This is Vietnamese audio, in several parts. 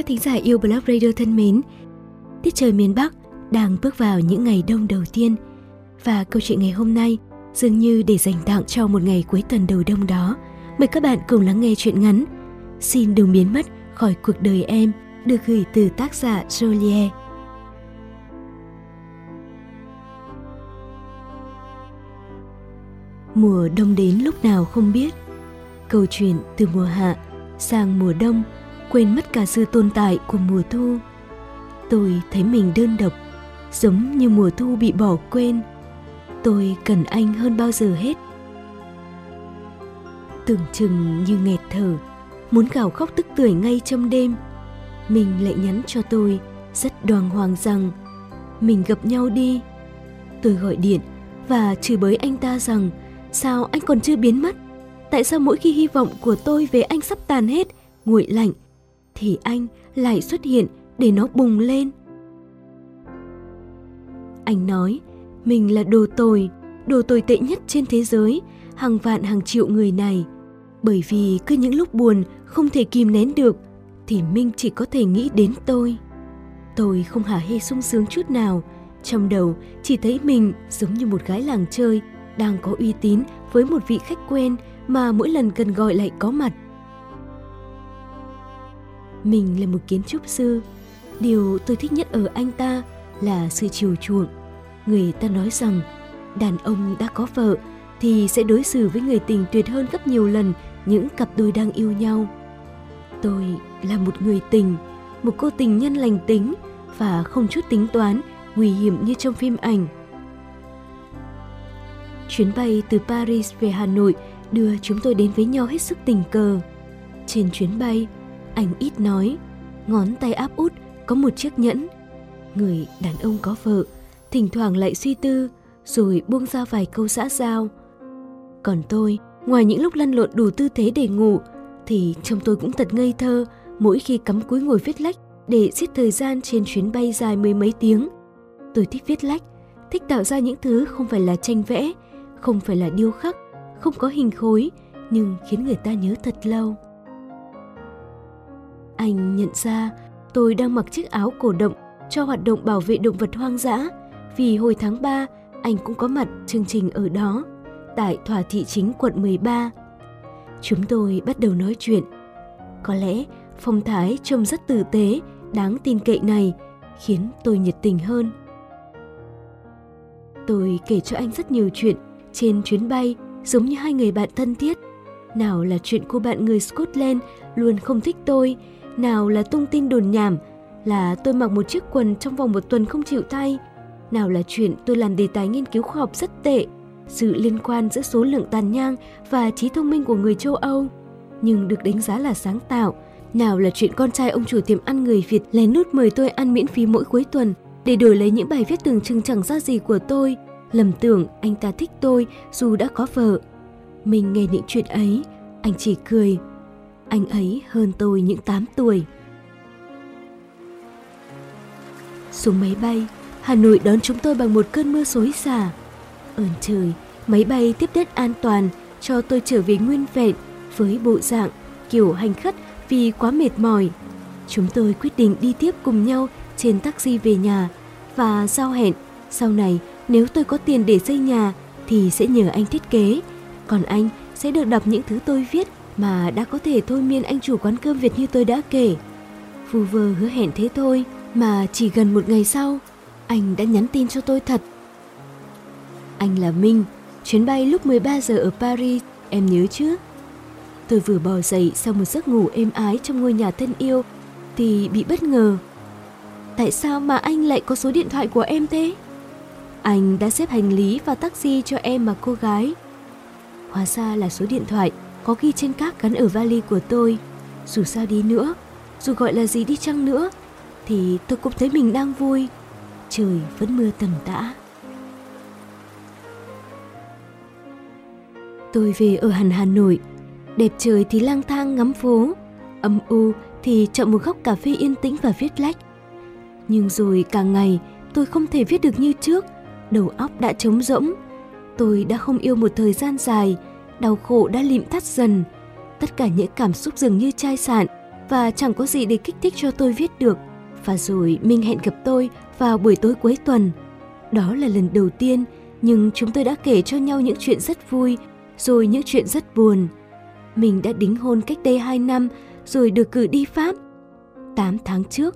Các thính giả yêu Black Radio thân mến, tiết trời miền Bắc đang bước vào những ngày đông đầu tiên và câu chuyện ngày hôm nay dường như để dành tặng cho một ngày cuối tuần đầu đông đó. Mời các bạn cùng lắng nghe chuyện ngắn Xin đừng biến mất khỏi cuộc đời em được gửi từ tác giả Joliet. Mùa đông đến lúc nào không biết. Câu chuyện từ mùa hạ sang mùa đông quên mất cả sự tồn tại của mùa thu. Tôi thấy mình đơn độc, giống như mùa thu bị bỏ quên. Tôi cần anh hơn bao giờ hết. Tưởng chừng như nghẹt thở, muốn gào khóc tức tưởi ngay trong đêm. Mình lại nhắn cho tôi rất đoàng hoàng rằng mình gặp nhau đi. Tôi gọi điện và chửi bới anh ta rằng sao anh còn chưa biến mất? Tại sao mỗi khi hy vọng của tôi về anh sắp tàn hết, nguội lạnh, thì anh lại xuất hiện để nó bùng lên. Anh nói, mình là đồ tồi, đồ tồi tệ nhất trên thế giới, hàng vạn hàng triệu người này. Bởi vì cứ những lúc buồn không thể kìm nén được, thì Minh chỉ có thể nghĩ đến tôi. Tôi không hả hê sung sướng chút nào, trong đầu chỉ thấy mình giống như một gái làng chơi đang có uy tín với một vị khách quen mà mỗi lần cần gọi lại có mặt. Mình là một kiến trúc sư, điều tôi thích nhất ở anh ta là sự chiều chuộng. Người ta nói rằng đàn ông đã có vợ thì sẽ đối xử với người tình tuyệt hơn gấp nhiều lần những cặp đôi đang yêu nhau. Tôi là một người tình, một cô tình nhân lành tính và không chút tính toán, nguy hiểm như trong phim ảnh. Chuyến bay từ Paris về Hà Nội đưa chúng tôi đến với nhau hết sức tình cờ. Trên chuyến bay, anh ít nói, ngón tay áp út có một chiếc nhẫn. Người đàn ông có vợ, thỉnh thoảng lại suy tư, rồi buông ra vài câu xã giao. Còn tôi, ngoài những lúc lăn lộn đủ tư thế để ngủ, thì trong tôi cũng thật ngây thơ mỗi khi cắm cúi ngồi viết lách để giết thời gian trên chuyến bay dài mười mấy tiếng. Tôi thích viết lách, thích tạo ra những thứ không phải là tranh vẽ, không phải là điêu khắc, không có hình khối, nhưng khiến người ta nhớ thật lâu. Anh nhận ra tôi đang mặc chiếc áo cổ động cho hoạt động bảo vệ động vật hoang dã vì hồi tháng 3 anh cũng có mặt chương trình ở đó tại Thỏa Thị Chính quận 13. Chúng tôi bắt đầu nói chuyện. Có lẽ phong thái trông rất tử tế, đáng tin cậy này khiến tôi nhiệt tình hơn. Tôi kể cho anh rất nhiều chuyện trên chuyến bay giống như hai người bạn thân thiết. Nào là chuyện cô bạn người Scotland luôn không thích tôi, nào là tung tin đồn nhảm, là tôi mặc một chiếc quần trong vòng một tuần không chịu thay, nào là chuyện tôi làm đề tài nghiên cứu khoa học rất tệ, sự liên quan giữa số lượng tàn nhang và trí thông minh của người châu Âu, nhưng được đánh giá là sáng tạo. Nào là chuyện con trai ông chủ tiệm ăn người Việt lén nút mời tôi ăn miễn phí mỗi cuối tuần để đổi lấy những bài viết tưởng chừng chẳng ra gì của tôi, lầm tưởng anh ta thích tôi dù đã có vợ. Mình nghe những chuyện ấy, anh chỉ cười. Anh ấy hơn tôi những 8 tuổi. Xuống máy bay, Hà Nội đón chúng tôi bằng một cơn mưa xối xả. Ơn trời, máy bay tiếp đất an toàn cho tôi trở về nguyên vẹn với bộ dạng kiểu hành khất vì quá mệt mỏi. Chúng tôi quyết định đi tiếp cùng nhau trên taxi về nhà và giao hẹn sau này nếu tôi có tiền để xây nhà thì sẽ nhờ anh thiết kế, còn anh sẽ được đọc những thứ tôi viết mà đã có thể thôi miên anh chủ quán cơm Việt như tôi đã kể. phù vơ hứa hẹn thế thôi, mà chỉ gần một ngày sau, anh đã nhắn tin cho tôi thật. Anh là Minh, chuyến bay lúc 13 giờ ở Paris, em nhớ chứ? Tôi vừa bò dậy sau một giấc ngủ êm ái trong ngôi nhà thân yêu thì bị bất ngờ. Tại sao mà anh lại có số điện thoại của em thế? Anh đã xếp hành lý và taxi cho em mà cô gái. Hóa ra là số điện thoại có ghi trên các gắn ở vali của tôi. Dù sao đi nữa, dù gọi là gì đi chăng nữa, thì tôi cũng thấy mình đang vui. Trời vẫn mưa tầm tã. Tôi về ở hẳn Hà Nội, đẹp trời thì lang thang ngắm phố, âm u thì chọn một góc cà phê yên tĩnh và viết lách. Nhưng rồi càng ngày tôi không thể viết được như trước, đầu óc đã trống rỗng. Tôi đã không yêu một thời gian dài, đau khổ đã lịm tắt dần. Tất cả những cảm xúc dường như chai sạn, và chẳng có gì để kích thích cho tôi viết được. Và rồi Minh hẹn gặp tôi vào buổi tối cuối tuần. Đó là lần đầu tiên, nhưng chúng tôi đã kể cho nhau những chuyện rất vui, rồi những chuyện rất buồn. Mình đã đính hôn cách đây 2 năm, rồi được cử đi Pháp. 8 tháng trước,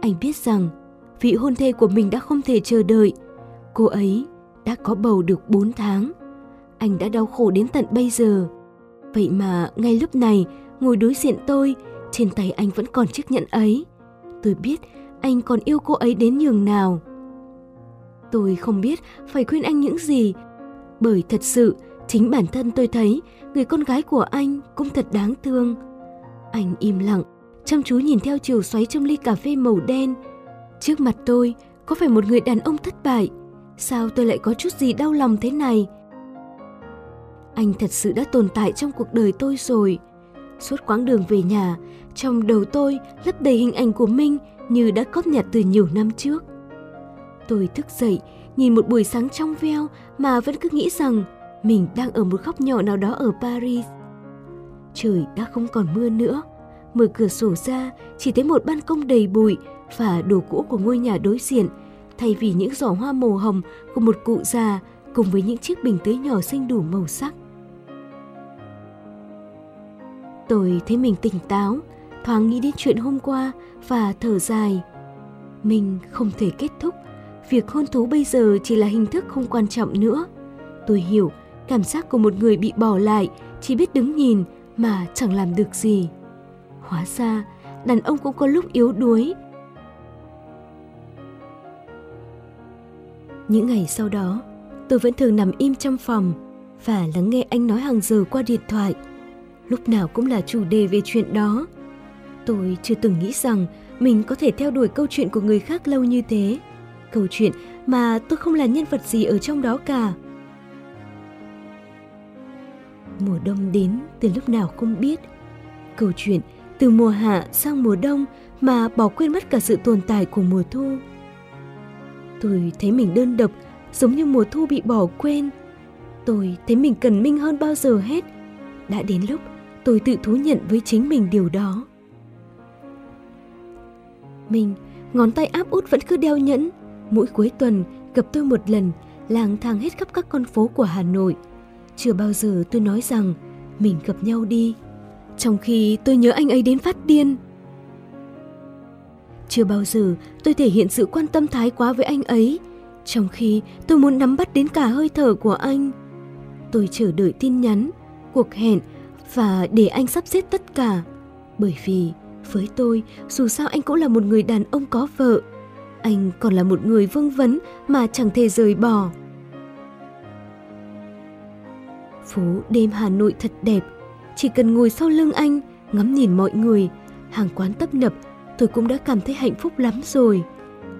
anh biết rằng vị hôn thê của mình đã không thể chờ đợi. Cô ấy đã có bầu được 4 tháng. Anh đã đau khổ đến tận bây giờ. Vậy mà ngay lúc này, ngồi đối diện tôi, trên tay anh vẫn còn chiếc nhẫn ấy. Tôi biết anh còn yêu cô ấy đến nhường nào. Tôi không biết phải khuyên anh những gì, bởi thật sự chính bản thân tôi thấy người con gái của anh cũng thật đáng thương. Anh im lặng, chăm chú nhìn theo chiều xoáy trong ly cà phê màu đen. Trước mặt tôi có phải một người đàn ông thất bại? Sao tôi lại có chút gì đau lòng thế này? Anh thật sự đã tồn tại trong cuộc đời tôi rồi. Suốt quãng đường về nhà, trong đầu tôi lấp đầy hình ảnh của Minh như đã cóp nhặt từ nhiều năm trước. Tôi thức dậy, nhìn một buổi sáng trong veo mà vẫn cứ nghĩ rằng mình đang ở một góc nhỏ nào đó ở Paris. Trời đã không còn mưa nữa. Mở cửa sổ ra, chỉ thấy một ban công đầy bụi và đồ cũ của ngôi nhà đối diện, thay vì những giỏ hoa màu hồng của một cụ già cùng với những chiếc bình tưới nhỏ xinh đủ màu sắc. Tôi thấy mình tỉnh táo, thoáng nghĩ đến chuyện hôm qua và thở dài. Mình không thể kết thúc, việc hôn thú bây giờ chỉ là hình thức không quan trọng nữa. Tôi hiểu cảm giác của một người bị bỏ lại, chỉ biết đứng nhìn mà chẳng làm được gì. Hóa ra, đàn ông cũng có lúc yếu đuối. Những ngày sau đó, tôi vẫn thường nằm im trong phòng và lắng nghe anh nói hàng giờ qua điện thoại. Lúc nào cũng là chủ đề về chuyện đó. Tôi chưa từng nghĩ rằng mình có thể theo đuổi câu chuyện của người khác lâu như thế. Câu chuyện mà tôi không là nhân vật gì ở trong đó cả. Mùa đông đến từ lúc nào không biết. Câu chuyện từ mùa hạ sang mùa đông mà bỏ quên mất cả sự tồn tại của mùa thu. Tôi thấy mình đơn độc, giống như mùa thu bị bỏ quên. Tôi thấy mình cần Minh hơn bao giờ hết. Đã đến lúc tôi tự thú nhận với chính mình điều đó. Mình, ngón tay áp út vẫn cứ đeo nhẫn. Mỗi cuối tuần gặp tôi một lần, lang thang hết khắp các con phố của Hà Nội. Chưa bao giờ tôi nói rằng mình gặp nhau đi. Trong khi tôi nhớ anh ấy đến phát điên. Chưa bao giờ tôi thể hiện sự quan tâm thái quá với anh ấy, trong khi tôi muốn nắm bắt đến cả hơi thở của anh. Tôi chờ đợi tin nhắn, cuộc hẹn và để anh sắp xếp tất cả. Bởi vì với tôi, dù sao anh cũng là một người đàn ông có vợ. Anh còn là một người vương vấn mà chẳng thể rời bỏ. Phố đêm Hà Nội thật đẹp. Chỉ cần ngồi sau lưng anh, ngắm nhìn mọi người, hàng quán tấp nập, tôi cũng đã cảm thấy hạnh phúc lắm rồi.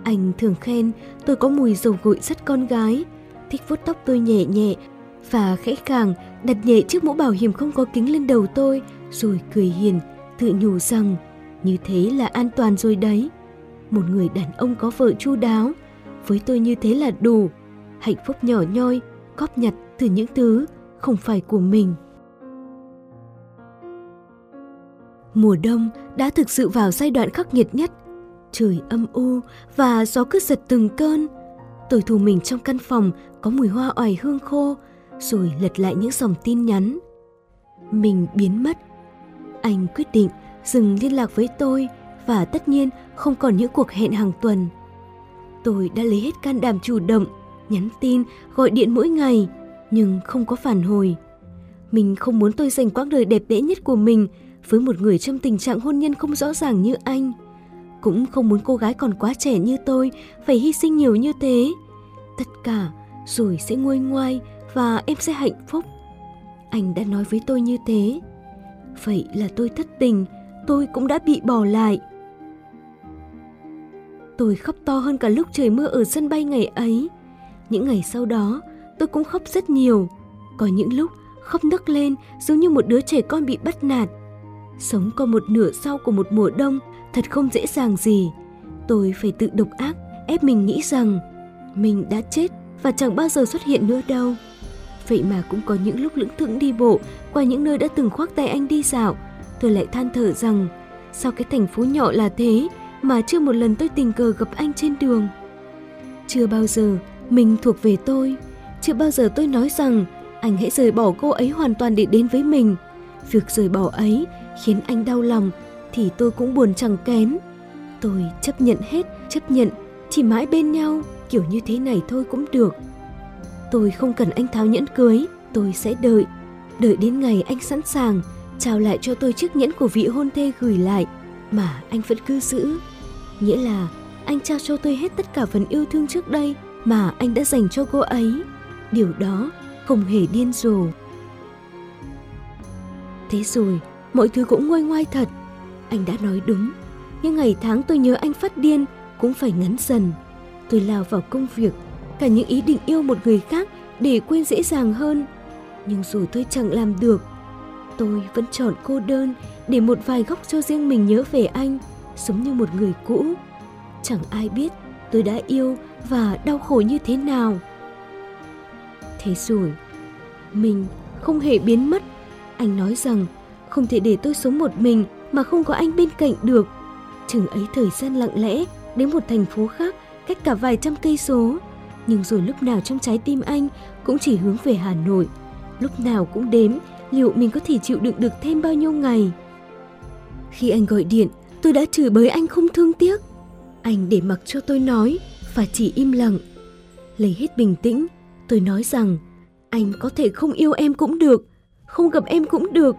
Anh thường khen tôi có mùi dầu gội rất con gái, thích vuốt tóc tôi nhẹ nhẹ và khẽ khàng đặt nhẹ chiếc mũ bảo hiểm không có kính lên đầu tôi rồi cười hiền, tự nhủ rằng như thế là an toàn rồi đấy. Một người đàn ông có vợ chu đáo, với tôi như thế là đủ. Hạnh phúc nhỏ nhoi, góp nhặt từ những thứ không phải của mình. Mùa đông đã thực sự vào giai đoạn khắc nghiệt nhất. Trời âm u và gió cứ giật từng cơn. Tôi thù mình trong căn phòng có mùi hoa oải hương khô, rồi lật lại những dòng tin nhắn. Mình biến mất. Anh quyết định dừng liên lạc với tôi và tất nhiên không còn những cuộc hẹn hàng tuần. Tôi đã lấy hết can đảm chủ động, nhắn tin, gọi điện mỗi ngày, nhưng không có phản hồi. Mình không muốn tôi dành quãng đời đẹp đẽ nhất của mình với một người trong tình trạng hôn nhân không rõ ràng như anh. Cũng không muốn cô gái còn quá trẻ như tôi phải hy sinh nhiều như thế. Tất cả rồi sẽ nguôi ngoai và em sẽ hạnh phúc. Anh đã nói với tôi như thế. Vậy là tôi thất tình, tôi cũng đã bị bỏ lại. Tôi khóc to hơn cả lúc trời mưa ở sân bay ngày ấy. Những ngày sau đó, tôi cũng khóc rất nhiều. Có những lúc khóc nức lên giống như một đứa trẻ con bị bắt nạt. Sống qua một nửa sau của một mùa đông thật không dễ dàng gì. Tôi phải tự độc ác, ép mình nghĩ rằng mình đã chết và chẳng bao giờ xuất hiện nữa đâu. Vậy mà cũng có những lúc lững thững đi bộ qua những nơi đã từng khoác tay anh đi dạo, tôi lại than thở rằng Sao cái thành phố nhỏ là thế mà chưa một lần tôi tình cờ gặp anh trên đường? Chưa bao giờ mình thuộc về tôi, chưa bao giờ tôi nói rằng anh hãy rời bỏ cô ấy hoàn toàn để đến với mình. Việc rời bỏ ấy khiến anh đau lòng thì tôi cũng buồn chẳng kém. Tôi chấp nhận hết, chấp nhận, chỉ mãi bên nhau, kiểu như thế này thôi cũng được. Tôi không cần anh tháo nhẫn cưới, tôi sẽ đợi, đợi đến ngày anh sẵn sàng trao lại cho tôi chiếc nhẫn của vị hôn thê gửi lại mà anh vẫn cứ giữ. Nghĩa là anh trao cho tôi hết tất cả phần yêu thương trước đây mà anh đã dành cho cô ấy. Điều đó không hề điên rồ. Thế rồi, mọi thứ cũng ngoai ngoai thật. Anh đã nói đúng, những ngày tháng tôi nhớ anh phát điên cũng phải ngắn dần. Tôi lao vào công việc, cả những ý định yêu một người khác để quên dễ dàng hơn. Nhưng dù tôi chẳng làm được, tôi vẫn chọn cô đơn để một vài góc cho riêng mình nhớ về anh, sống như một người cũ. Chẳng ai biết tôi đã yêu và đau khổ như thế nào. Thế rồi, mình không hề biến mất. Anh nói rằng không thể để tôi sống một mình mà không có anh bên cạnh được. Chừng ấy thời gian lặng lẽ đến một thành phố khác cách cả vài trăm cây số. Nhưng rồi lúc nào trong trái tim anh cũng chỉ hướng về Hà Nội. Lúc nào cũng đếm liệu mình có thể chịu đựng được thêm bao nhiêu ngày. Khi anh gọi điện, tôi đã chửi bới anh không thương tiếc. Anh để mặc cho tôi nói và chỉ im lặng. Lấy hết bình tĩnh, tôi nói rằng anh có thể không yêu em cũng được, không gặp em cũng được.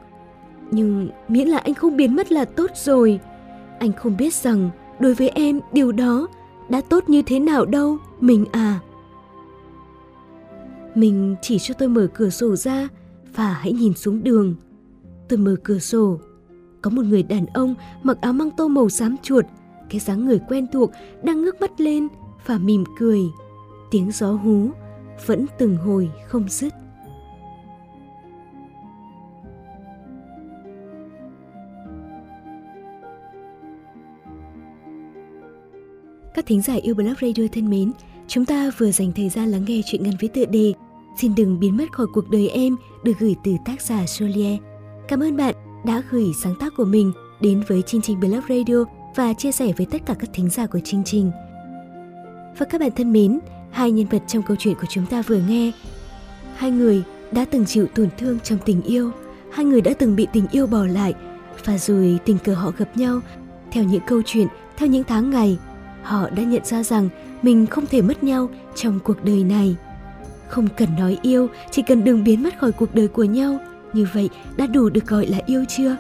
Nhưng miễn là anh không biến mất là tốt rồi. Anh không biết rằng đối với em điều đó đã tốt như thế nào đâu, mình à. Mình chỉ cho tôi mở cửa sổ ra và hãy nhìn xuống đường. Tôi mở cửa sổ. Có một người đàn ông mặc áo măng tô màu xám chuột, cái dáng người quen thuộc đang ngước mắt lên và mỉm cười. Tiếng gió hú vẫn từng hồi không dứt. Các thính giả yêu Blog Radio thân mến, chúng ta vừa dành thời gian lắng nghe chuyện ngắn với tựa đề Xin đừng biến mất khỏi cuộc đời em được gửi từ tác giả Joliet. Cảm ơn bạn đã gửi sáng tác của mình đến với chương trình Blog Radio và chia sẻ với tất cả các thính giả của chương trình. Và các bạn thân mến, hai nhân vật trong câu chuyện của chúng ta vừa nghe. Hai người đã từng chịu tổn thương trong tình yêu, hai người đã từng bị tình yêu bỏ lại và rồi tình cờ họ gặp nhau. Theo những câu chuyện, theo những tháng ngày, họ đã nhận ra rằng mình không thể mất nhau trong cuộc đời này. Không cần nói yêu, chỉ cần đừng biến mất khỏi cuộc đời của nhau. Như vậy đã đủ được gọi là yêu chưa?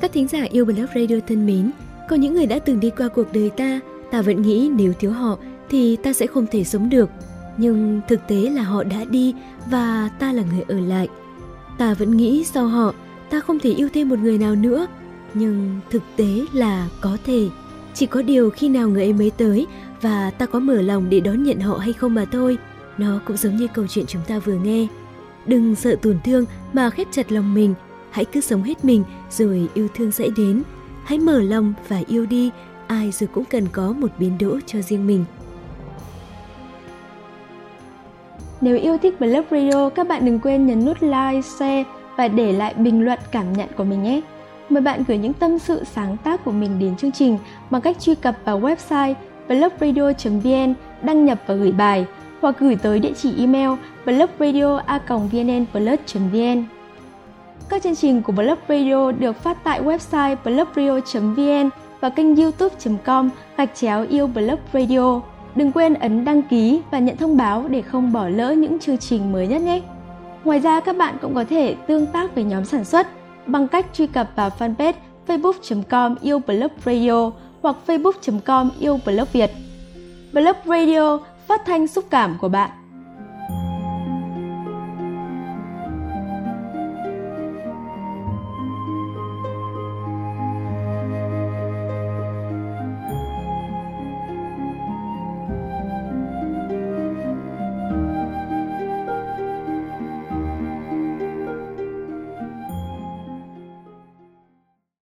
Các thính giả yêu Blog Radio thân mến, có những người đã từng đi qua cuộc đời ta, ta vẫn nghĩ nếu thiếu họ thì ta sẽ không thể sống được. Nhưng thực tế là họ đã đi và ta là người ở lại. Ta vẫn nghĩ sau họ, ta không thể yêu thêm một người nào nữa. Nhưng thực tế là có thể. Chỉ có điều khi nào người ấy mới tới và ta có mở lòng để đón nhận họ hay không mà thôi. Nó cũng giống như câu chuyện chúng ta vừa nghe. Đừng sợ tổn thương mà khép chặt lòng mình, hãy cứ sống hết mình rồi yêu thương sẽ đến. Hãy mở lòng và yêu đi, ai rồi cũng cần có một biến đỗ cho riêng mình. Nếu yêu thích Blog Radio, các bạn đừng quên nhấn nút like, share và để lại bình luận cảm nhận của mình nhé. Mời bạn gửi những tâm sự sáng tác của mình đến chương trình bằng cách truy cập vào website blogradio.vn, đăng nhập và gửi bài hoặc gửi tới địa chỉ email blogradio.vnnplus.vn. Các chương trình của Blog Radio được phát tại website blogradio.vn và kênh youtube.com gạch chéo yêu Blog Radio. Đừng quên ấn đăng ký và nhận thông báo để không bỏ lỡ những chương trình mới nhất nhé. Ngoài ra, các bạn cũng có thể tương tác với nhóm sản xuất bằng cách truy cập vào fanpage facebook.com yêu blog radio hoặc facebook.com yêu blog Việt. Blog Radio phát thanh xúc cảm của bạn.